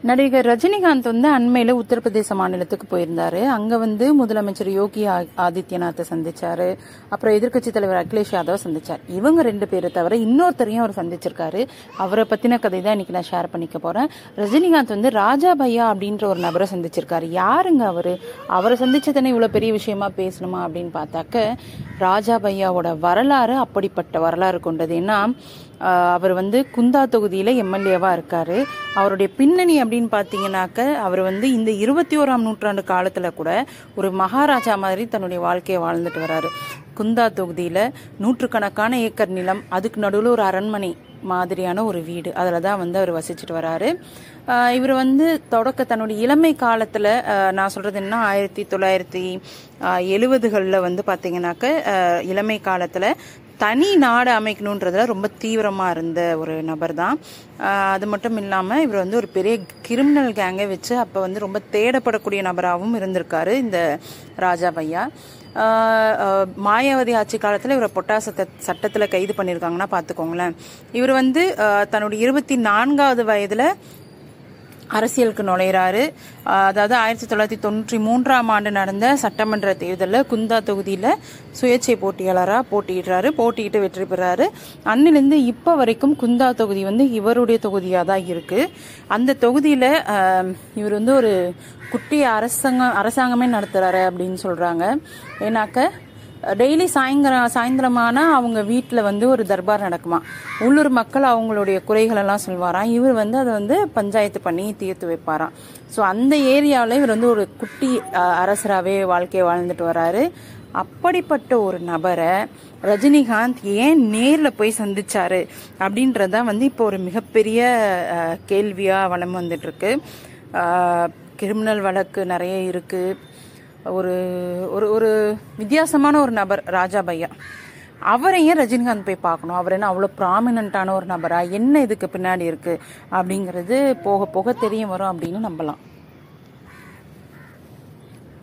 நடிகர் ரஜினிகாந்த் வந்து அண்மையில உத்தரப்பிரதேச மாநிலத்துக்கு போயிருந்தாரு. அங்க வந்து முதலமைச்சர் யோகி ஆ- ஆதித்யநாத்தை சந்திச்சாரு. அப்புறம் எதிர்க்கட்சி தலைவர் அகிலேஷ் யாதவ் சந்திச்சார். இவங்க ரெண்டு பேரை தவிர இன்னொருத்தரையும் அவர் சந்திச்சிருக்காரு. அவரை பத்தின கதை தான் இன்னைக்கு நான் ஷேர் பண்ணிக்க போறேன். ரஜினிகாந்த் வந்து ராஜா பையா அப்படின்ற ஒரு நபரை சந்திச்சிருக்காரு. யாருங்க அவரு? அவரை சந்திச்சதுன்னு இவ்வளவு பெரிய விஷயமா பேசணுமா அப்படின்னு பார்த்தாக்க ராஜா பையாவோட வரலாறு அப்படிப்பட்ட வரலாறு கொண்டது. ஏன்னா அவர் வந்து குந்தா தொகுதியில எம்எல்ஏவாக இருக்காரு. அவருடைய பின்னணி அப்படின்னு பார்த்தீங்கன்னாக்க அவர் வந்து இந்த இருபத்தி ஓராம் நூற்றாண்டு காலத்துல கூட ஒரு மகாராஜா மாதிரி தன்னுடைய வாழ்க்கையை வாழ்ந்துட்டு வராரு. குந்தா தொகுதியில நூற்றுக்கணக்கான ஏக்கர் நிலம் அதுக்கு நடுவில் ஒரு அரண்மனை மாதிரியான ஒரு வீடு. அதில் தான் வந்து அவர் வசிச்சுட்டு வராரு. இவர் வந்து தொடக்க தன்னுடைய இளமை காலத்தில் நான் சொல்கிறது என்ன ஆயிரத்தி தொள்ளாயிரத்தி எழுபதுகளில் வந்து பார்த்தீங்கன்னாக்க இளமை காலத்தில் தனி நாடு அமைக்கணுன்றதுல ரொம்ப தீவிரமாக இருந்த ஒரு நபர் தான். அது மட்டும் இல்லாமல் இவர் வந்து ஒரு பெரிய கிரிமினல் கேங்கை வச்சு அப்போ வந்து ரொம்ப தேடப்படக்கூடிய நபராகவும் இருந்திருக்காரு இந்த ராஜா பையா. மாயாவதி ஆட்சி காலத்தில் இவரை பொட்டாசத்தை சட்டத்தில் கைது பண்ணியிருக்காங்கன்னா பார்த்துக்கோங்களேன். இவர் வந்து தன்னுடைய இருபத்தி நான்காவது வயதில் அரசியலுக்கு நுழையிறாரு. அதாவது ஆயிரத்தி தொள்ளாயிரத்தி தொண்ணூற்றி மூன்றாம் ஆண்டு நடந்த சட்டமன்ற தேர்தலில் குந்தா தொகுதியில் சுயேட்சை போட்டியாளராக போட்டியிடுறாரு. போட்டியிட்டு வெற்றி பெறாரு. அன்னிலிருந்து இப்போ வரைக்கும் குந்தா தொகுதி வந்து இவருடைய தொகுதியாக தான் இருக்குது அந்த தொகுதியில் இவர் வந்து ஒரு குட்டி அரசாங்கம் அரசாங்கமே நடத்துகிறாரு அப்படின்னு சொல்கிறாங்க ஏன்னாக்க டெய்லி சாயந்தரம் சாயந்தரமான அவங்க வீட்டில் வந்து ஒரு தர்பார் நடக்குமா? உள்ளூர் மக்கள் அவங்களுடைய குறைகள் எல்லாம் சொல்வாராம். இவர் வந்து அதை வந்து பஞ்சாயத்து பண்ணி தீர்த்து வைப்பாராம். ஸோ அந்த ஏரியாவில் இவர் வந்து ஒரு குட்டி அரசராகவே வாழ்க்கையை வாழ்ந்துட்டு வராரு. அப்படிப்பட்ட ஒரு நபரை ரஜினிகாந்த் ஏன் நேரில் போய் சந்திச்சாரு? அப்படின்றதான் வந்து இப்போ ஒரு மிகப்பெரிய கேள்வியாக வளம் வந்துட்டுருக்கு வந்துட்டு இருக்கு. கிரிமினல் வழக்கு நிறைய இருக்குது ஒரு ஒரு ஒரு வித்தியாசமான ஒரு நபர் ராஜா பையா. அவரை ஏன் ரஜினிகாந்த் போய் பார்க்கணும்? அவர் என்ன அவ்வளோ ப்ராமினண்ட்டான ஒரு நபரா? என்ன இதுக்கு பின்னாடி இருக்கு? அப்படிங்கிறது போக போக தெரிய வரும் அப்படின்னு நம்பலாம்.